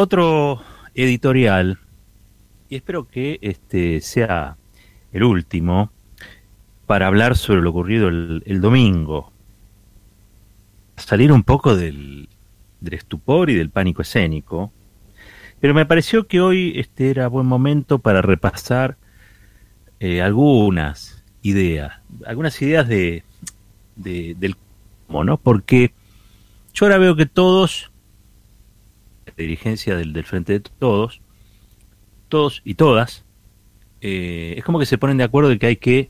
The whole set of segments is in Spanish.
Otro editorial, y espero que este sea el último, para hablar sobre lo ocurrido el, domingo. Salir un poco del, del estupor y del pánico escénico. Pero me pareció que hoy este era buen momento para repasar eh, algunas ideas, algunas ideas de, de, del cómo, ¿no? Porque yo ahora veo que todos, dirigencia del, Frente de Todos, todos y todas, eh, es como que se ponen de acuerdo de que hay que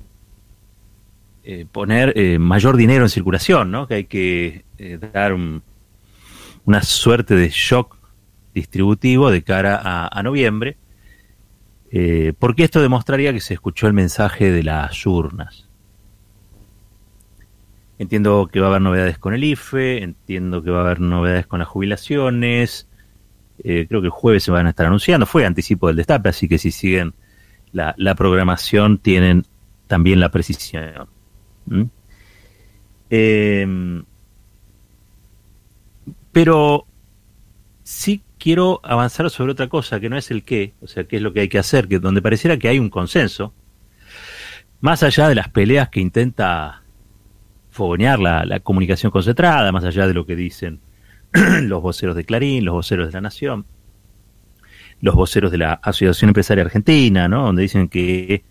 eh, poner eh, mayor dinero en circulación, ¿no? Que hay que dar un, una suerte de shock distributivo de cara a, noviembre, porque esto demostraría que se escuchó el mensaje de las urnas. Entiendo que va a haber novedades con el IFE, entiendo que va a haber novedades con las jubilaciones, eh, creo que el jueves se van a estar anunciando, fue anticipo del destape, así que si siguen la, la programación tienen también la precisión. ¿Mm? Eh, pero sí quiero avanzar sobre otra cosa, que no es el qué, o sea, qué es lo que hay que hacer, que donde pareciera que hay un consenso, más allá de las peleas que intenta fogonear la, la comunicación concentrada, más allá de lo que dicen los voceros de Clarín, los voceros de la Nación, los voceros de la Asociación Empresaria Argentina, ¿no? donde dicen que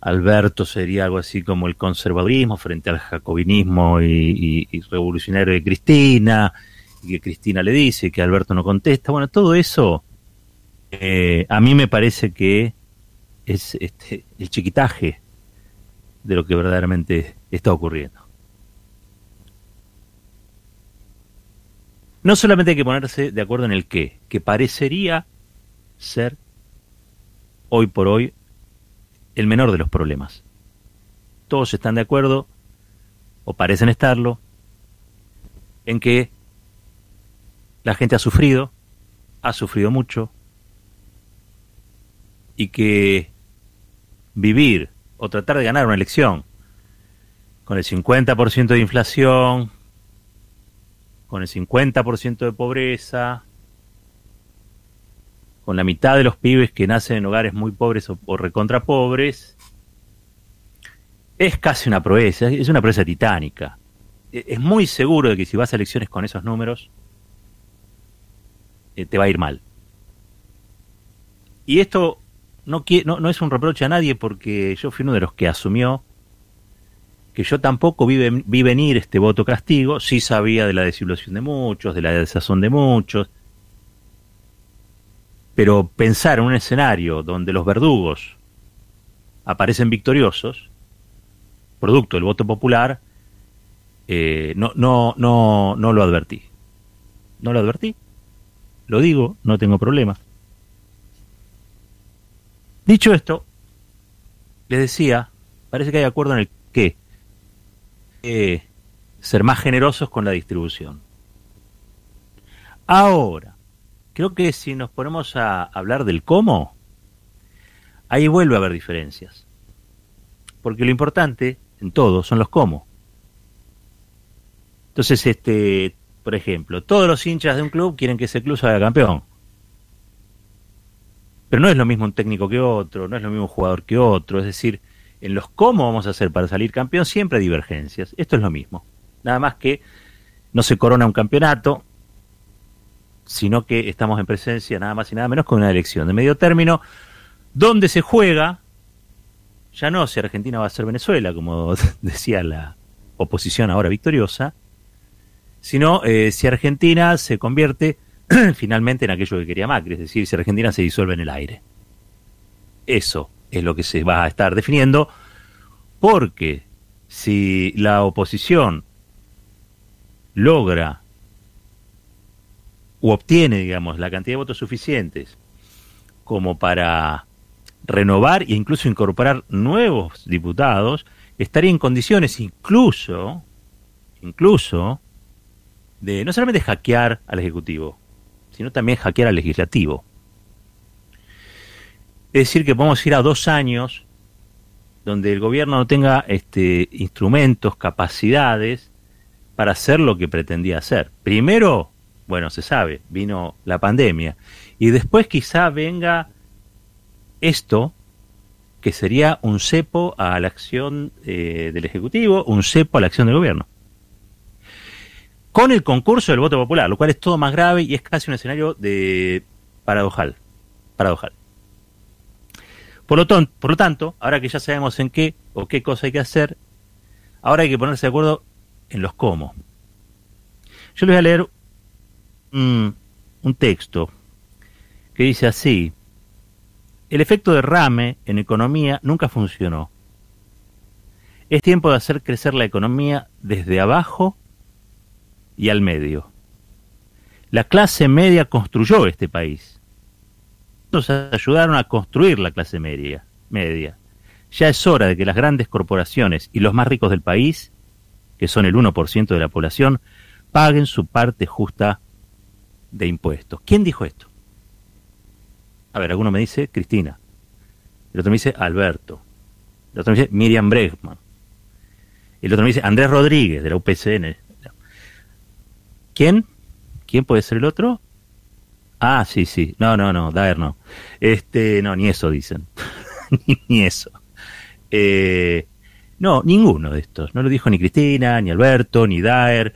Alberto sería algo así como el conservadurismo frente al jacobinismo y, revolucionario de Cristina, y que Cristina le dice que Alberto no contesta. Bueno, todo eso eh, a mí me parece que es este, el chiquitaje de lo que verdaderamente está ocurriendo. No solamente hay que ponerse de acuerdo en el qué, que parecería ser hoy por hoy el menor de los problemas. Todos están de acuerdo, o parecen estarlo, en que la gente ha sufrido, ha sufrido mucho, y que vivir o tratar de ganar una elección con el 50% de inflación, con el 50% de pobreza, con la mitad de los pibes que nacen en hogares muy pobres o, recontra pobres, es casi una proeza, es una proeza titánica. E, es muy seguro de que si vas a elecciones con esos números, eh, te va a ir mal. Y esto no, no es un reproche a nadie porque yo fui uno de los que asumió que yo tampoco vi, venir este voto castigo, sí sabía de la desilusión de muchos, de la desazón de muchos, pero pensar en un escenario donde los verdugos aparecen victoriosos, producto del voto popular, eh, no, no, no, no lo advertí. No lo advertí. Lo digo, no tengo problema. Dicho esto, les decía, parece que hay acuerdo en el que ser más generosos con la distribución. Ahora, creo que si nos ponemos a hablar del cómo, ahí vuelve a haber diferencias. Porque lo importante en todo son los cómo. Entonces, este, por ejemplo, todos los hinchas de un club quieren que ese club salga campeón. Pero no es lo mismo un técnico que otro, no es lo mismo un jugador que otro. Es decir, en los cómo vamos a hacer para salir campeón siempre hay divergencias. Esto es lo mismo. Nada más que no se corona un campeonato, sino que estamos en presencia nada más y nada menos con una elección de medio término, donde se juega, ya no si Argentina va a ser Venezuela, como decía la oposición ahora victoriosa, sino eh, si Argentina se convierte finalmente en aquello que quería Macri, es decir, si Argentina se disuelve en el aire. Eso es lo que se va a estar definiendo, porque si la oposición logra o obtiene, digamos, la cantidad de votos suficientes como para renovar e incluso incorporar nuevos diputados, estaría en condiciones incluso, incluso, de no solamente hackear al Ejecutivo, sino también hackear al Legislativo. Decir, que podemos ir a dos años donde el gobierno no tenga este, instrumentos, capacidades para hacer lo que pretendía hacer. Primero, Bueno, se sabe, vino la pandemia. Y después quizá venga esto, que sería un cepo a la acción eh, del Ejecutivo, un cepo a la acción del gobierno. Con el concurso del voto popular, lo cual es todo más grave y es casi un escenario de paradojal. paradojal. Por lo, tanto, ahora que ya sabemos en qué o qué cosa hay que hacer, ahora hay que ponerse de acuerdo en los cómo. Yo les voy a leer un texto que dice así, el efecto derrame en economía nunca funcionó. Es tiempo de hacer crecer la economía desde abajo y al medio. La clase media construyó este país. Nos ayudaron a construir la clase media. media. Ya es hora de que las grandes corporaciones y los más ricos del país, que son el 1% de la población, paguen su parte justa de impuestos. ¿Quién dijo esto? A ver, alguno me dice Cristina, el otro me dice Alberto, el otro me dice Miriam Bregman, el otro me dice Andrés Rodríguez de la UPCN. ¿Quién? ¿Quién puede ser el otro? Ah, sí, sí. No, no, no, Daer no. Este, no, ni eso dicen. ni, eso. Eh, no, ninguno de estos. No lo dijo ni Cristina, ni Alberto, ni Daer.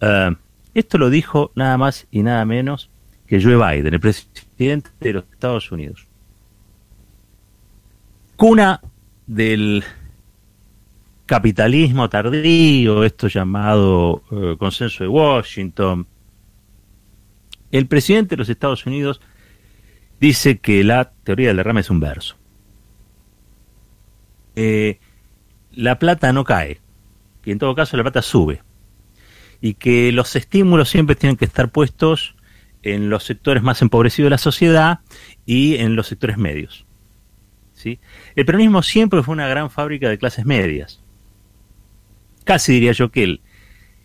Eh, esto lo dijo nada más y nada menos que Joe Biden, el presidente de los Estados Unidos. Cuna del capitalismo tardío, esto llamado eh, consenso de Washington. El presidente de los Estados Unidos dice que la teoría del derrame es un verso. Eh, la plata no cae, y en todo caso la plata sube y que los estímulos siempre tienen que estar puestos en los sectores más empobrecidos de la sociedad y en los sectores medios. ¿sí? El peronismo siempre fue una gran fábrica de clases medias. Casi diría yo que el,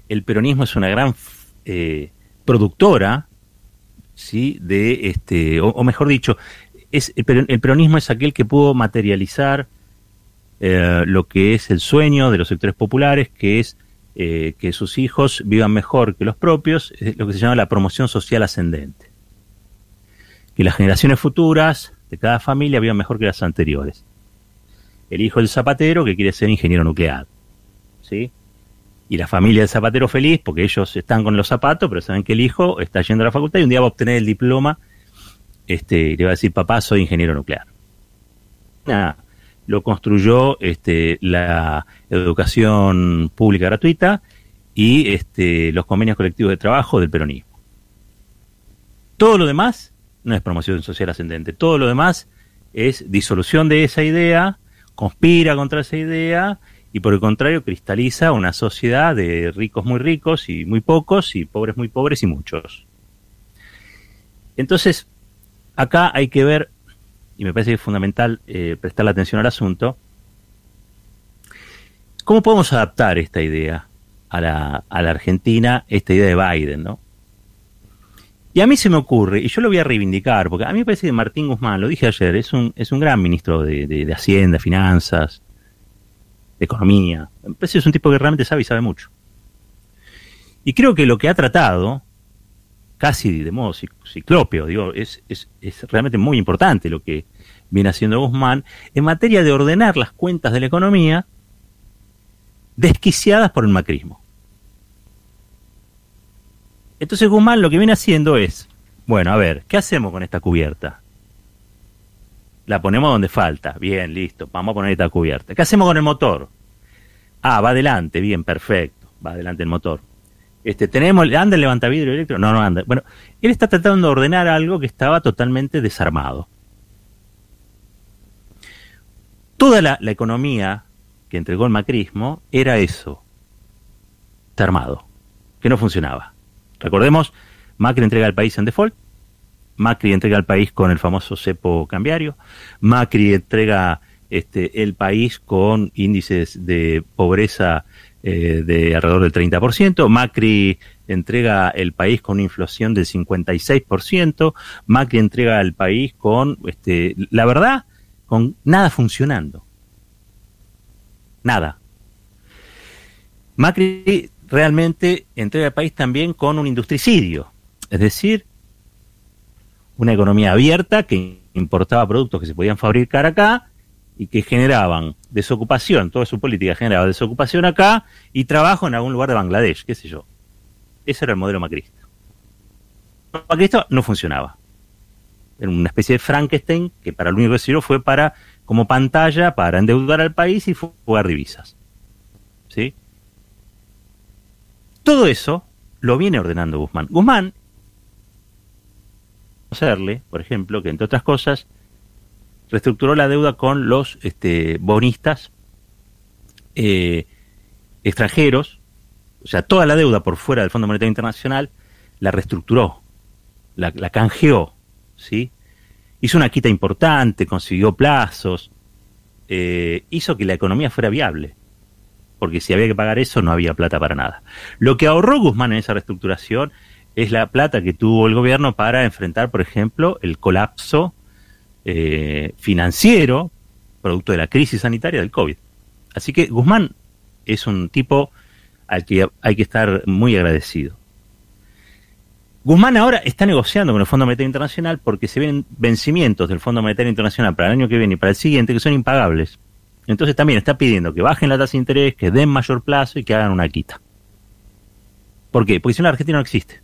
el peronismo es una gran eh, productora ¿sí? de este, o, mejor dicho, es, el, peronismo es aquel que pudo materializar eh, lo que es el sueño de los sectores populares, que es eh, que sus hijos vivan mejor que los propios, lo que se llama la promoción social ascendente. Que las generaciones futuras de cada familia vivan mejor que las anteriores. El hijo del zapatero que quiere ser ingeniero nuclear. ¿Sí? Y la familia del zapatero feliz porque ellos están con los zapatos, pero saben que el hijo está yendo a la facultad y un día va a obtener el diploma este, y le va a decir, papá, soy ingeniero nuclear. Nada lo construyó este, la educación pública gratuita y este, los convenios colectivos de trabajo del peronismo. Todo lo demás no es promoción social ascendente, todo lo demás es disolución de esa idea, conspira contra esa idea y por el contrario cristaliza una sociedad de ricos muy ricos y muy pocos y pobres muy pobres y muchos. Entonces, acá hay que ver y me parece que es fundamental eh, prestar la atención al asunto, ¿cómo podemos adaptar esta idea a la, a la Argentina, esta idea de Biden, ¿no? Y a mí se me ocurre, y yo lo voy a reivindicar, porque a mí me parece que Martín Guzmán, lo dije ayer, es un, es un gran ministro de, de, Hacienda, Finanzas, de Economía. Que es un tipo que realmente sabe y sabe mucho. Y creo que lo que ha tratado casi de modo ciclópeo, digo, es, es, es realmente muy importante lo que viene haciendo Guzmán en materia de ordenar las cuentas de la economía desquiciadas por el macrismo. Entonces Guzmán lo que viene haciendo es, bueno, a ver, ¿qué hacemos con esta cubierta? La ponemos donde falta, bien, listo, vamos a poner esta cubierta. ¿Qué hacemos con el motor? Ah, va adelante, bien, perfecto, va adelante el motor. Este, tenemos, ¿anda el levantavidrio eléctrico? No, no anda. Bueno, él está tratando de ordenar algo que estaba totalmente desarmado. Toda la, economía que entregó el macrismo era eso, está armado, que no funcionaba. Recordemos, Macri entrega al país en default, Macri entrega al país con el famoso cepo cambiario, Macri entrega este, el país con índices de pobreza eh, de alrededor del 30%, Macri entrega el país con una inflación del 56%, Macri entrega el país con, este, la verdad, con nada funcionando. Nada. Macri realmente entrega el país también con un industricidio. Es decir, una economía abierta que importaba productos que se podían fabricar acá y que generaban desocupación, toda su política generaba desocupación acá y trabajo en algún lugar de Bangladesh, qué sé yo. Ese era el modelo macrista. Macrista no funcionaba. Era una especie de Frankenstein que para lo único que fue para, como pantalla, para endeudar al país y jugar divisas. ¿Sí? Todo eso lo viene ordenando Guzmán. Guzmán, por ejemplo, que entre otras cosas, reestructuró la deuda con los este, bonistas eh, extranjeros, o sea, toda la deuda por fuera del Fondo Monetario Internacional, la reestructuró, la, canjeó, ¿sí? Hizo una quita importante, consiguió plazos, eh, hizo que la economía fuera viable, porque si había que pagar eso no había plata para nada. Lo que ahorró Guzmán en esa reestructuración es la plata que tuvo el gobierno para enfrentar, por ejemplo, el colapso eh, financiero producto de la crisis sanitaria del COVID. Así que Guzmán es un tipo al que hay que estar muy agradecido. Guzmán ahora está negociando con el Fondo Monetario Internacional porque se ven vencimientos del Fondo Monetario Internacional para el año que viene y para el siguiente que son impagables. Entonces también está pidiendo que bajen la tasa de interés, que den mayor plazo y que hagan una quita. ¿Por qué? Porque si no, la Argentina no existe.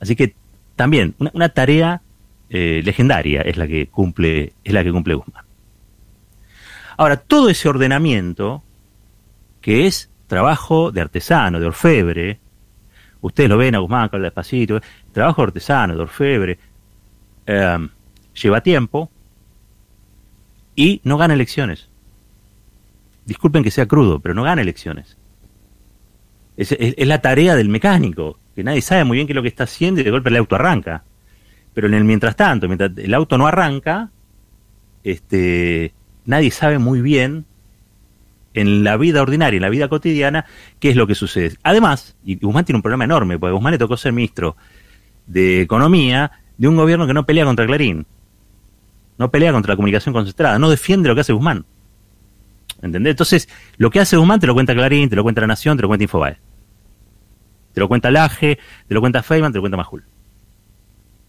Así que también una tarea eh, legendaria es la que cumple, es la que cumple Guzmán. Ahora, todo ese ordenamiento, que es trabajo de artesano, de orfebre, ustedes lo ven a Guzmán, que habla despacito, trabajo de artesano, de orfebre, em, lleva tiempo y no gana elecciones. Disculpen que sea crudo, pero no gana elecciones. Es, la tarea del mecánico, que nadie sabe muy bien qué es lo que está haciendo y de golpe el auto arranca. Pero en el mientras tanto, mientras el auto no arranca, este, nadie sabe muy bien en la vida ordinaria, en la vida cotidiana, qué es lo que sucede. Además, y Guzmán tiene un problema enorme, porque Guzmán le tocó ser ministro de Economía de un gobierno que no pelea contra Clarín, no pelea contra la comunicación concentrada, no defiende lo que hace Guzmán. ¿Entendés? Entonces, lo que hace Guzmán te lo cuenta Clarín, te lo cuenta La Nación, te lo cuenta Infobae. Te lo cuenta Laje, te lo cuenta Feynman, te lo cuenta Majul.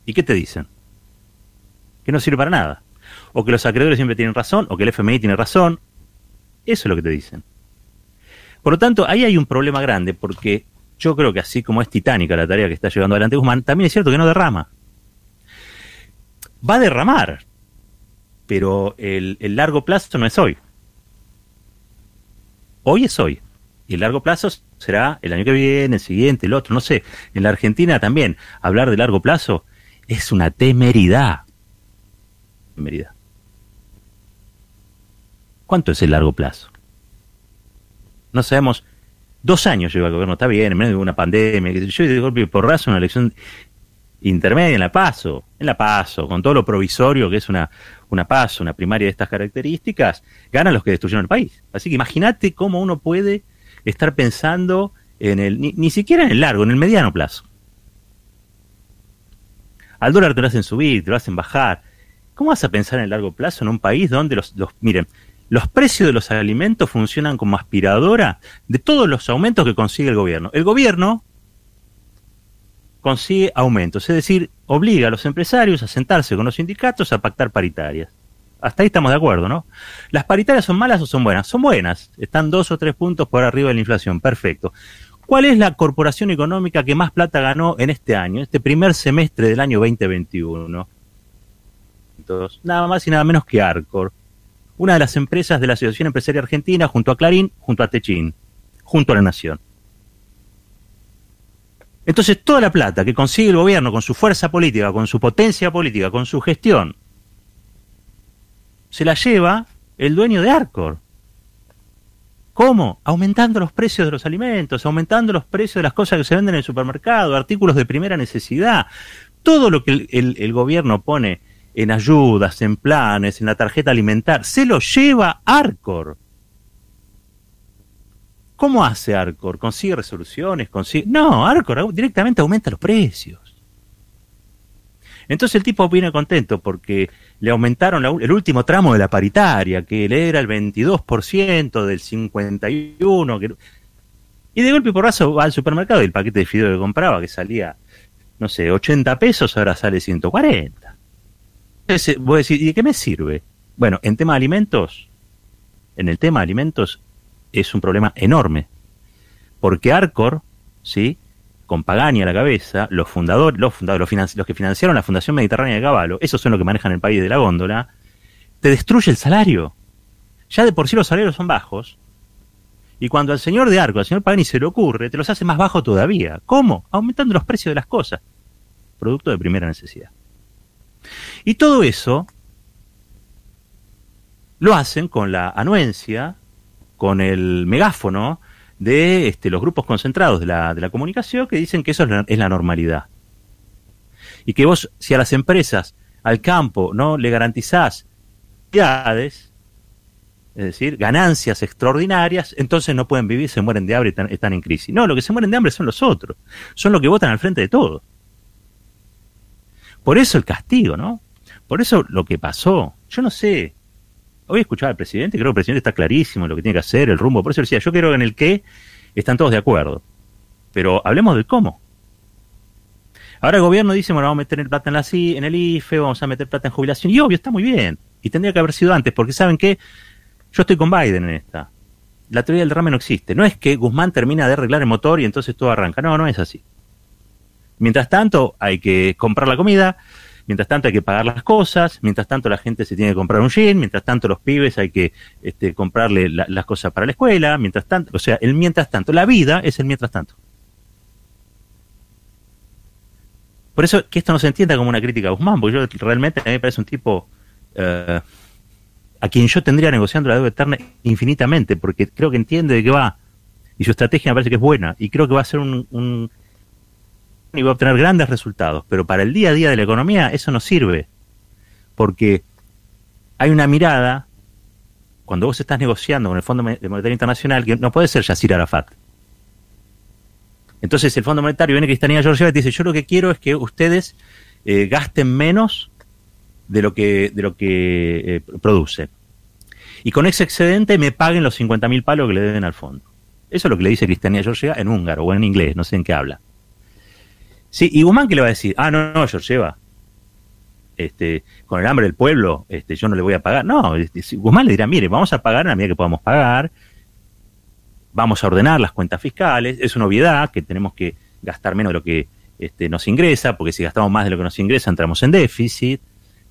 ¿Y qué te dicen? Que no sirve para nada. O que los acreedores siempre tienen razón, o que el FMI tiene razón. Eso es lo que te dicen. Por lo tanto, ahí hay un problema grande, porque yo creo que así como es titánica la tarea que está llevando adelante Guzmán, también es cierto que no derrama. Va a derramar, pero el, el largo plazo no es hoy. Hoy es hoy. Y el largo plazo será el año que viene, el siguiente, el otro, no sé. En la Argentina también, hablar de largo plazo es una temeridad. Temeridad. ¿Cuánto es el largo plazo? No sabemos. Dos años lleva el gobierno, está bien, en medio de una pandemia. Yo de golpe porrazo una elección intermedia en la paso, en la paso, con todo lo provisorio que es una, una paso, una primaria de estas características, ganan los que destruyeron el país. Así que imagínate cómo uno puede estar pensando en el, ni, ni siquiera en el largo, en el mediano plazo. Al dólar te lo hacen subir, te lo hacen bajar. ¿Cómo vas a pensar en el largo plazo en un país donde los, los miren, los precios de los alimentos funcionan como aspiradora de todos los aumentos que consigue el gobierno? El gobierno consigue aumentos, es decir, obliga a los empresarios a sentarse con los sindicatos a pactar paritarias. Hasta ahí estamos de acuerdo, ¿no? ¿Las paritarias son malas o son buenas? Son buenas. Están dos o tres puntos por arriba de la inflación. Perfecto. ¿Cuál es la corporación económica que más plata ganó en este año, este primer semestre del año 2021? Entonces, nada más y nada menos que Arcor, una de las empresas de la Asociación Empresaria Argentina, junto a Clarín, junto a Techín, junto a la Nación. Entonces, toda la plata que consigue el gobierno con su fuerza política, con su potencia política, con su gestión, se la lleva el dueño de Arcor. ¿Cómo? Aumentando los precios de los alimentos, aumentando los precios de las cosas que se venden en el supermercado, artículos de primera necesidad. Todo lo que el, gobierno pone en ayudas, en planes, en la tarjeta alimentar, se lo lleva Arcor. ¿Cómo hace Arcor? ¿Consigue resoluciones? ¿Consigue... No, Arcor directamente aumenta los precios. Entonces el tipo viene contento porque le aumentaron el último tramo de la paritaria, que le era el 22% del 51%. Que, y de golpe y porrazo va al supermercado y el paquete de fideo que compraba, que salía no sé, 80 pesos, ahora sale 140. Entonces, voy a decir, ¿y qué me sirve? Bueno, en tema de alimentos, en el tema de alimentos es un problema enorme. Porque Arcor, ¿sí? Con Pagani a la cabeza, los fundadores, los fundadores, los, que financiaron la Fundación Mediterránea de Caballo, esos son los que manejan el país de la góndola, te destruye el salario. Ya de por sí los salarios son bajos. Y cuando al señor de Arco, al señor Pagani se le ocurre, te los hace más bajos todavía. ¿Cómo? Aumentando los precios de las cosas. Producto de primera necesidad. Y todo eso lo hacen con la anuencia, con el megáfono de este, los grupos concentrados de la, de la comunicación que dicen que eso es la, normalidad. Y que vos, si a las empresas, al campo, no le garantizás es decir, ganancias extraordinarias, entonces no pueden vivir, se mueren de hambre y están, en crisis. No, lo que se mueren de hambre son los otros, son los que votan al frente de todo. Por eso el castigo, ¿no? Por eso lo que pasó, yo no sé, hoy escuchaba al presidente, creo que el presidente está clarísimo en lo que tiene que hacer, el rumbo, por eso decía, yo creo en el qué están todos de acuerdo, pero hablemos del cómo. Ahora el gobierno dice, bueno, vamos a meter plata en, la, en el IFE, vamos a meter plata en jubilación, y obvio, está muy bien, y tendría que haber sido antes, porque saben que yo estoy con Biden en esta. La teoría del derrame no existe. No es que Guzmán termina de arreglar el motor y entonces todo arranca. No, no es así. Mientras tanto, hay que comprar la comida, Mientras tanto hay que pagar las cosas, mientras tanto la gente se tiene que comprar un jean, mientras tanto los pibes hay que este, comprarle las cosas para la escuela, mientras tanto, o sea, el mientras tanto, la vida es el mientras tanto. Por eso que esto no se entienda como una crítica a Guzmán, porque yo realmente a mí me parece un tipo eh, a quien yo tendría negociando la deuda eterna infinitamente, porque creo que entiende de qué va y su estrategia me parece que es buena y creo que va a ser un y va a obtener grandes resultados, pero para el día a día de la economía eso no sirve, porque hay una mirada, cuando vos estás negociando con el Fondo Monetario Internacional, que no puede ser Yasir Arafat. Entonces el Fondo Monetario viene Cristalina Georgieva y dice, yo lo que quiero es que ustedes eh, gasten menos de lo que, de lo que eh, producen. Y con ese excedente me paguen los 50.000 palos que le deben al fondo. Eso es lo que le dice Cristalina Georgieva en húngaro o en inglés, no sé en qué habla. Sí, y Guzmán qué le va a decir, ah, no, no, lleva este, con el hambre del pueblo, este, yo no le voy a pagar. No, este, Guzmán le dirá, mire, vamos a pagar a la medida que podamos pagar, vamos a ordenar las cuentas fiscales, es una obviedad que tenemos que gastar menos de lo que este, nos ingresa, porque si gastamos más de lo que nos ingresa entramos en déficit,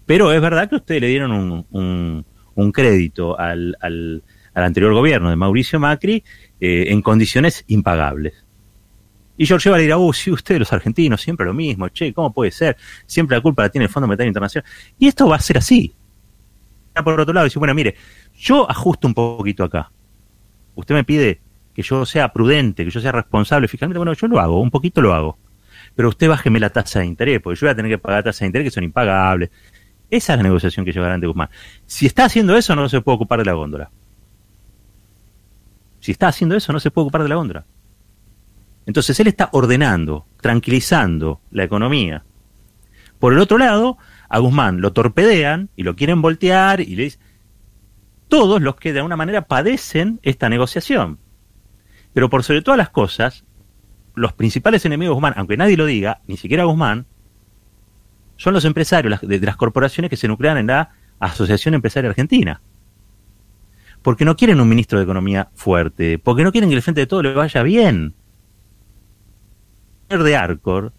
pero es verdad que ustedes le dieron un, un, crédito al, al, anterior gobierno de Mauricio Macri eh, en condiciones impagables. Y George va a dirá, uh, sí, ustedes los argentinos, siempre lo mismo, che, ¿cómo puede ser? Siempre la culpa la tiene el Fondo Monetario Internacional. Y esto va a ser así. Por otro lado, dice, bueno, mire, yo ajusto un poquito acá. Usted me pide que yo sea prudente, que yo sea responsable fiscalmente. Bueno, yo lo hago, un poquito lo hago. Pero usted bájeme la tasa de interés, porque yo voy a tener que pagar tasas de interés que son impagables. Esa es la negociación que llevará ante Guzmán. Si está haciendo eso, no se puede ocupar de la góndola. Si está haciendo eso, no se puede ocupar de la góndola. Entonces él está ordenando, tranquilizando la economía. Por el otro lado, a Guzmán lo torpedean y lo quieren voltear y le dicen, todos los que de alguna manera padecen esta negociación. Pero por sobre todas las cosas, los principales enemigos de Guzmán, aunque nadie lo diga, ni siquiera Guzmán, son los empresarios de las corporaciones que se nuclean en la Asociación Empresaria Argentina. Porque no quieren un ministro de Economía fuerte, porque no quieren que el frente de todo le vaya bien de Arcor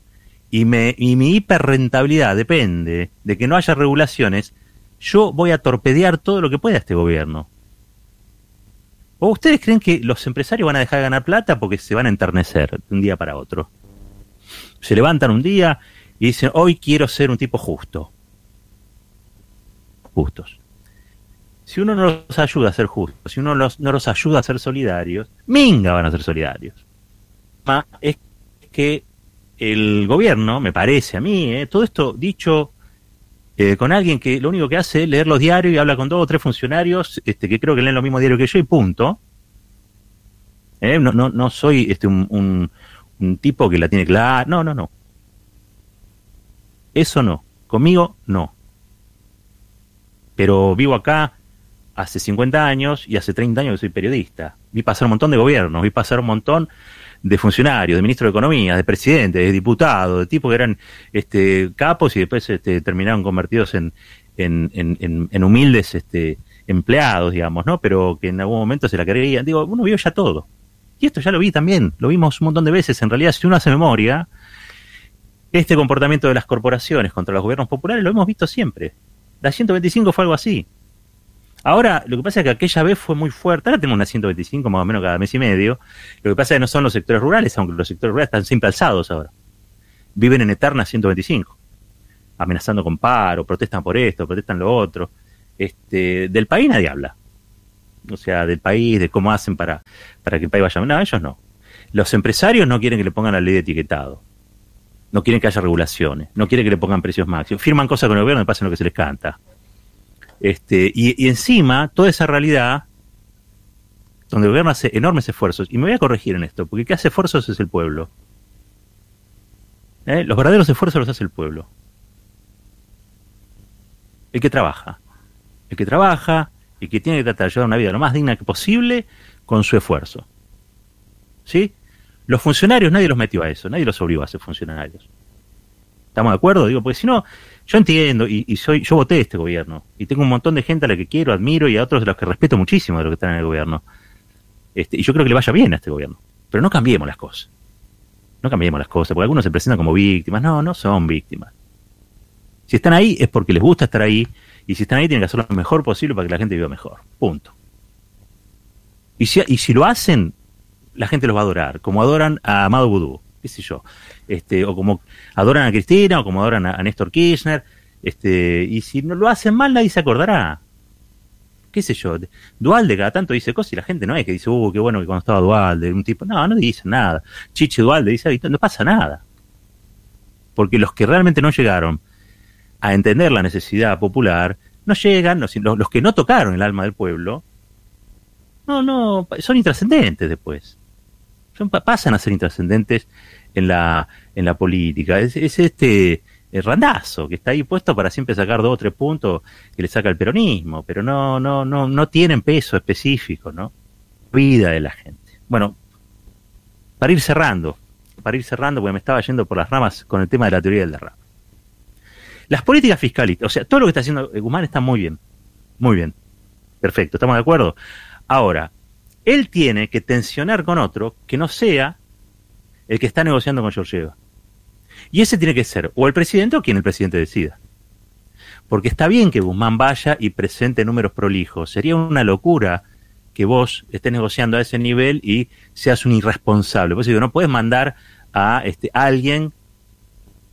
y, mi hiperrentabilidad depende de que no haya regulaciones, yo voy a torpedear todo lo que pueda este gobierno. ¿O ustedes creen que los empresarios van a dejar de ganar plata porque se van a enternecer de un día para otro? Se levantan un día y dicen, hoy quiero ser un tipo justo. Justos. Si uno no los ayuda a ser justos, si uno no los ayuda a ser solidarios, minga van a ser solidarios. Es que el gobierno, me parece a mí, eh, todo esto dicho eh, con alguien que lo único que hace es leer los diarios y habla con dos o tres funcionarios este, que creo que leen lo mismo diario que yo y punto. Eh, no, no, no soy este, un, un, tipo que la tiene clara. No, no, no. Eso no. Conmigo no. Pero vivo acá hace 50 años y hace 30 años que soy periodista. Vi pasar un montón de gobiernos, vi pasar un montón de funcionarios, de ministros de Economía, de presidentes, de diputados, de tipos que eran este, capos y después este, terminaron convertidos en, humildes este, empleados, digamos, ¿no? Pero que en algún momento se la creían. Digo, uno vio ya todo. Y esto ya lo vi también, lo vimos un montón de veces. En realidad, si uno hace memoria, este comportamiento de las corporaciones contra los gobiernos populares lo hemos visto siempre. La 125 fue algo así. Ahora, lo que pasa es que aquella vez fue muy fuerte. Ahora tenemos una 125 más o menos cada mes y medio. Lo que pasa es que no son los sectores rurales, aunque los sectores rurales están siempre alzados ahora. Viven en eterna 125. Amenazando con paro, protestan por esto, protestan lo otro. Este, del país nadie habla. O sea, del país, de cómo hacen para, para que el país vaya. No, ellos no. Los empresarios no quieren que le pongan la ley de etiquetado. No quieren que haya regulaciones. No quieren que le pongan precios máximos. Firman cosas con el gobierno y pasen lo que se les canta este, y, encima, toda esa realidad, donde el gobierno hace enormes esfuerzos, y me voy a corregir en esto, porque el que hace esfuerzos es el pueblo. ¿Eh? Los verdaderos esfuerzos los hace el pueblo. El que trabaja. El que trabaja, y que tiene que tratar de llevar una vida lo más digna que posible con su esfuerzo. ¿Sí? Los funcionarios nadie los metió a eso, nadie los obligó a ser funcionarios. ¿Estamos de acuerdo? Digo, porque si no, yo entiendo y, soy, yo voté este gobierno y tengo un montón de gente a la que quiero, admiro y a otros de los que respeto muchísimo de los que están en el gobierno. Este, y yo creo que le vaya bien a este gobierno. Pero no cambiemos las cosas. No cambiemos las cosas, porque algunos se presentan como víctimas. No, no son víctimas. Si están ahí es porque les gusta estar ahí y si están ahí tienen que hacer lo mejor posible para que la gente viva mejor. Punto. Y si, y si lo hacen, la gente los va a adorar, como adoran a Amado Vudú qué sé yo, este, o como adoran a Cristina, o como adoran a, Néstor Kirchner, este, y si no lo hacen mal, nadie se acordará. ¿Qué sé yo? Dualde cada tanto dice cosas y la gente no es que dice, uh, qué bueno que cuando estaba Dualde, un tipo, no, no dice nada. Chiche Dualde dice, no pasa nada. Porque los que realmente no llegaron a entender la necesidad popular, no llegan, los, los que no tocaron el alma del pueblo, no, no, son intrascendentes después pasan a ser intrascendentes en la, en la política. Es, este el randazo que está ahí puesto para siempre sacar dos o tres puntos que le saca el peronismo, pero no, no, no, no tienen peso específico, ¿no? Vida de la gente. Bueno, para ir cerrando, para ir cerrando, porque me estaba yendo por las ramas con el tema de la teoría del derrame. Las políticas fiscales, o sea, todo lo que está haciendo Guzmán está muy bien, muy bien, perfecto, ¿estamos de acuerdo? Ahora, él tiene que tensionar con otro que no sea el que está negociando con Georgieva. Y ese tiene que ser o el presidente o quien el presidente decida. Porque está bien que Guzmán vaya y presente números prolijos. Sería una locura que vos estés negociando a ese nivel y seas un irresponsable. Por eso no puedes mandar a este, alguien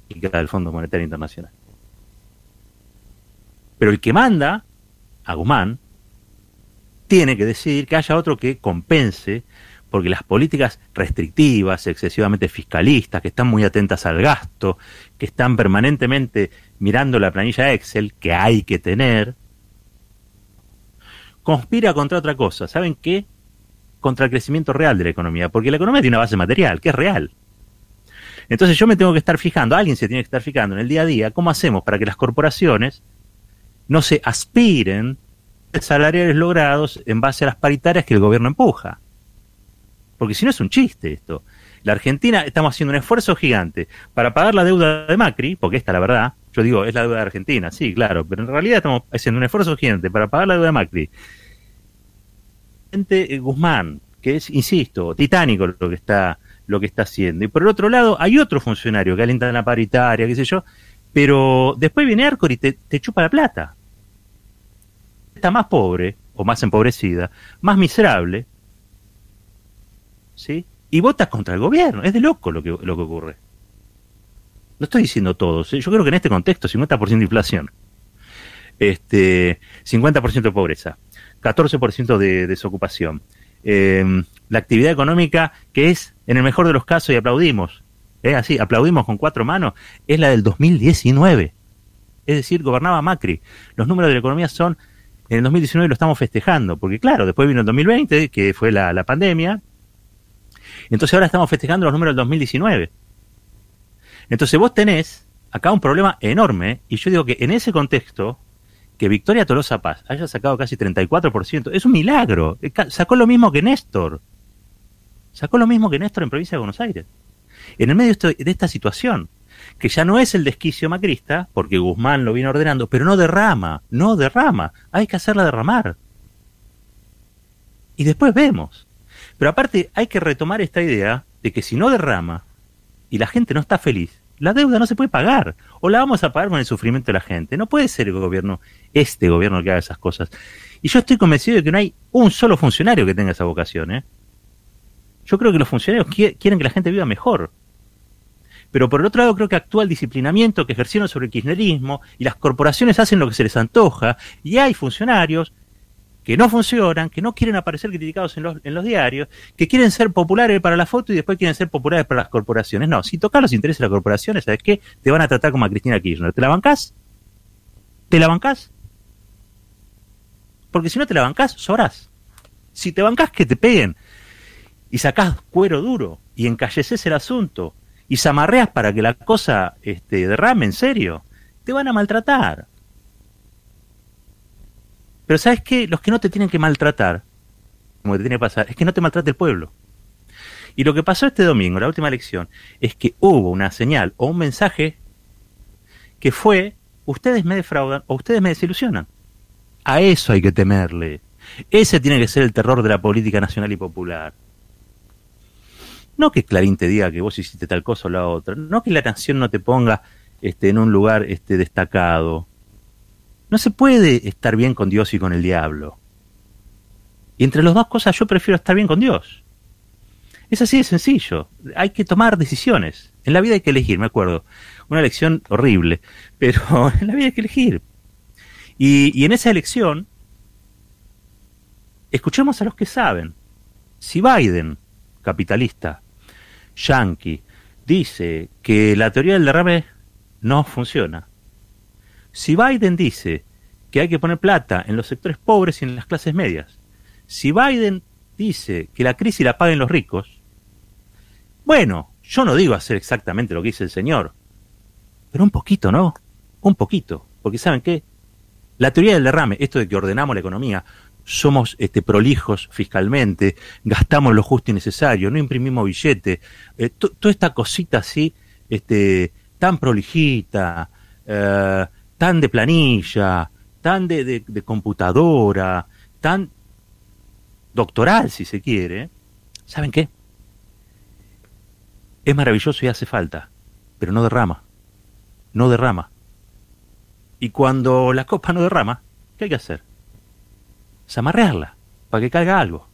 que del Fondo Monetario Internacional. Pero el que manda a Guzmán tiene que decidir que haya otro que compense, porque las políticas restrictivas, excesivamente fiscalistas, que están muy atentas al gasto, que están permanentemente mirando la planilla Excel, que hay que tener, conspira contra otra cosa. ¿Saben qué? Contra el crecimiento real de la economía, porque la economía tiene una base material, que es real. Entonces yo me tengo que estar fijando, alguien se tiene que estar fijando en el día a día, cómo hacemos para que las corporaciones no se aspiren salariales logrados en base a las paritarias que el gobierno empuja. Porque si no es un chiste esto. La Argentina estamos haciendo un esfuerzo gigante para pagar la deuda de Macri, porque esta la verdad, yo digo, es la deuda de Argentina, sí, claro, pero en realidad estamos haciendo un esfuerzo gigante para pagar la deuda de Macri. Gente Guzmán, que es, insisto, titánico lo que está lo que está haciendo. Y por el otro lado, hay otro funcionario que alienta la paritaria, qué sé yo, pero después viene Arcor y te chupa la plata está más pobre o más empobrecida, más miserable, ¿sí? Y vota contra el gobierno. Es de loco lo que, lo que ocurre. No estoy diciendo todos. ¿eh? Yo creo que en este contexto, 50% de inflación, este, 50% de pobreza, 14% de desocupación, em, la actividad económica que es, en el mejor de los casos, y aplaudimos, ¿eh? así, aplaudimos con cuatro manos, es la del 2019. Es decir, gobernaba Macri. Los números de la economía son en el 2019 lo estamos festejando, porque claro, después vino el 2020, que fue la, pandemia, entonces ahora estamos festejando los números del 2019. Entonces vos tenés acá un problema enorme, y yo digo que en ese contexto que Victoria Tolosa Paz haya sacado casi 34%, es un milagro. Sacó lo mismo que Néstor. Sacó lo mismo que Néstor en provincia de Buenos Aires. En el medio de esta situación, que ya no es el desquicio macrista, porque Guzmán lo viene ordenando, pero no derrama, no derrama, hay que hacerla derramar. Y después vemos. Pero aparte hay que retomar esta idea de que si no derrama y la gente no está feliz, la deuda no se puede pagar. O la vamos a pagar con el sufrimiento de la gente. No puede ser el gobierno, este gobierno que haga esas cosas. Y yo estoy convencido de que no hay un solo funcionario que tenga esa vocación. ¿eh? Yo creo que los funcionarios quieren que la gente viva mejor. Pero por el otro lado creo que actúa el disciplinamiento que ejercieron sobre el kirchnerismo y las corporaciones hacen lo que se les antoja y hay funcionarios que no funcionan, que no quieren aparecer criticados en los, en los diarios, que quieren ser populares para la foto y después quieren ser populares para las corporaciones. No, si tocas los intereses de las corporaciones, ¿sabes qué? Te van a tratar como a Cristina Kirchner. ¿Te la bancás? ¿Te la bancás? Porque si no te la bancás, sobrás. Si te bancás, que te peguen. Y sacás cuero duro y encalleces el asunto y zamarreas para que la cosa este, derrame en serio, te van a maltratar. Pero ¿sabes qué? Los que no te tienen que maltratar, como te tiene que pasar, es que no te maltrate el pueblo. Y lo que pasó este domingo, la última elección, es que hubo una señal o un mensaje que fue, ustedes me defraudan o ustedes me desilusionan. A eso hay que temerle. Ese tiene que ser el terror de la política nacional y popular. No que Clarín te diga que vos hiciste tal cosa o la otra. No que la nación no te ponga este, en un lugar este, destacado. No se puede estar bien con Dios y con el diablo. Y entre las dos cosas yo prefiero estar bien con Dios. Es así de sencillo. Hay que tomar decisiones. En la vida hay que elegir, me acuerdo. Una elección horrible, pero en la vida hay que elegir. Y, y en esa elección, escuchemos a los que saben. Si Biden, capitalista, yankee, dice que la teoría del derrame no funciona, si Biden dice que hay que poner plata en los sectores pobres y en las clases medias, si Biden dice que la crisis la paguen los ricos, bueno, yo no digo hacer exactamente lo que dice el señor, pero un poquito, ¿no? Un poquito, porque ¿saben qué? La teoría del derrame, esto de que ordenamos la economía, somos este, prolijos fiscalmente, gastamos lo justo y necesario, no imprimimos billete, eh, toda esta cosita así, este, tan prolijita, eh, tan de planilla, tan de, computadora, tan doctoral, si se quiere, ¿saben qué? Es maravilloso y hace falta, pero no derrama, no derrama. Y cuando la copa no derrama, ¿qué hay que hacer? Zamarrearla, para que caiga algo.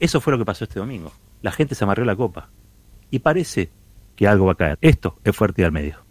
Eso fue lo que pasó este domingo. La gente se amarreó la copa. Y parece que algo va a caer. Esto es fuerte y al medio.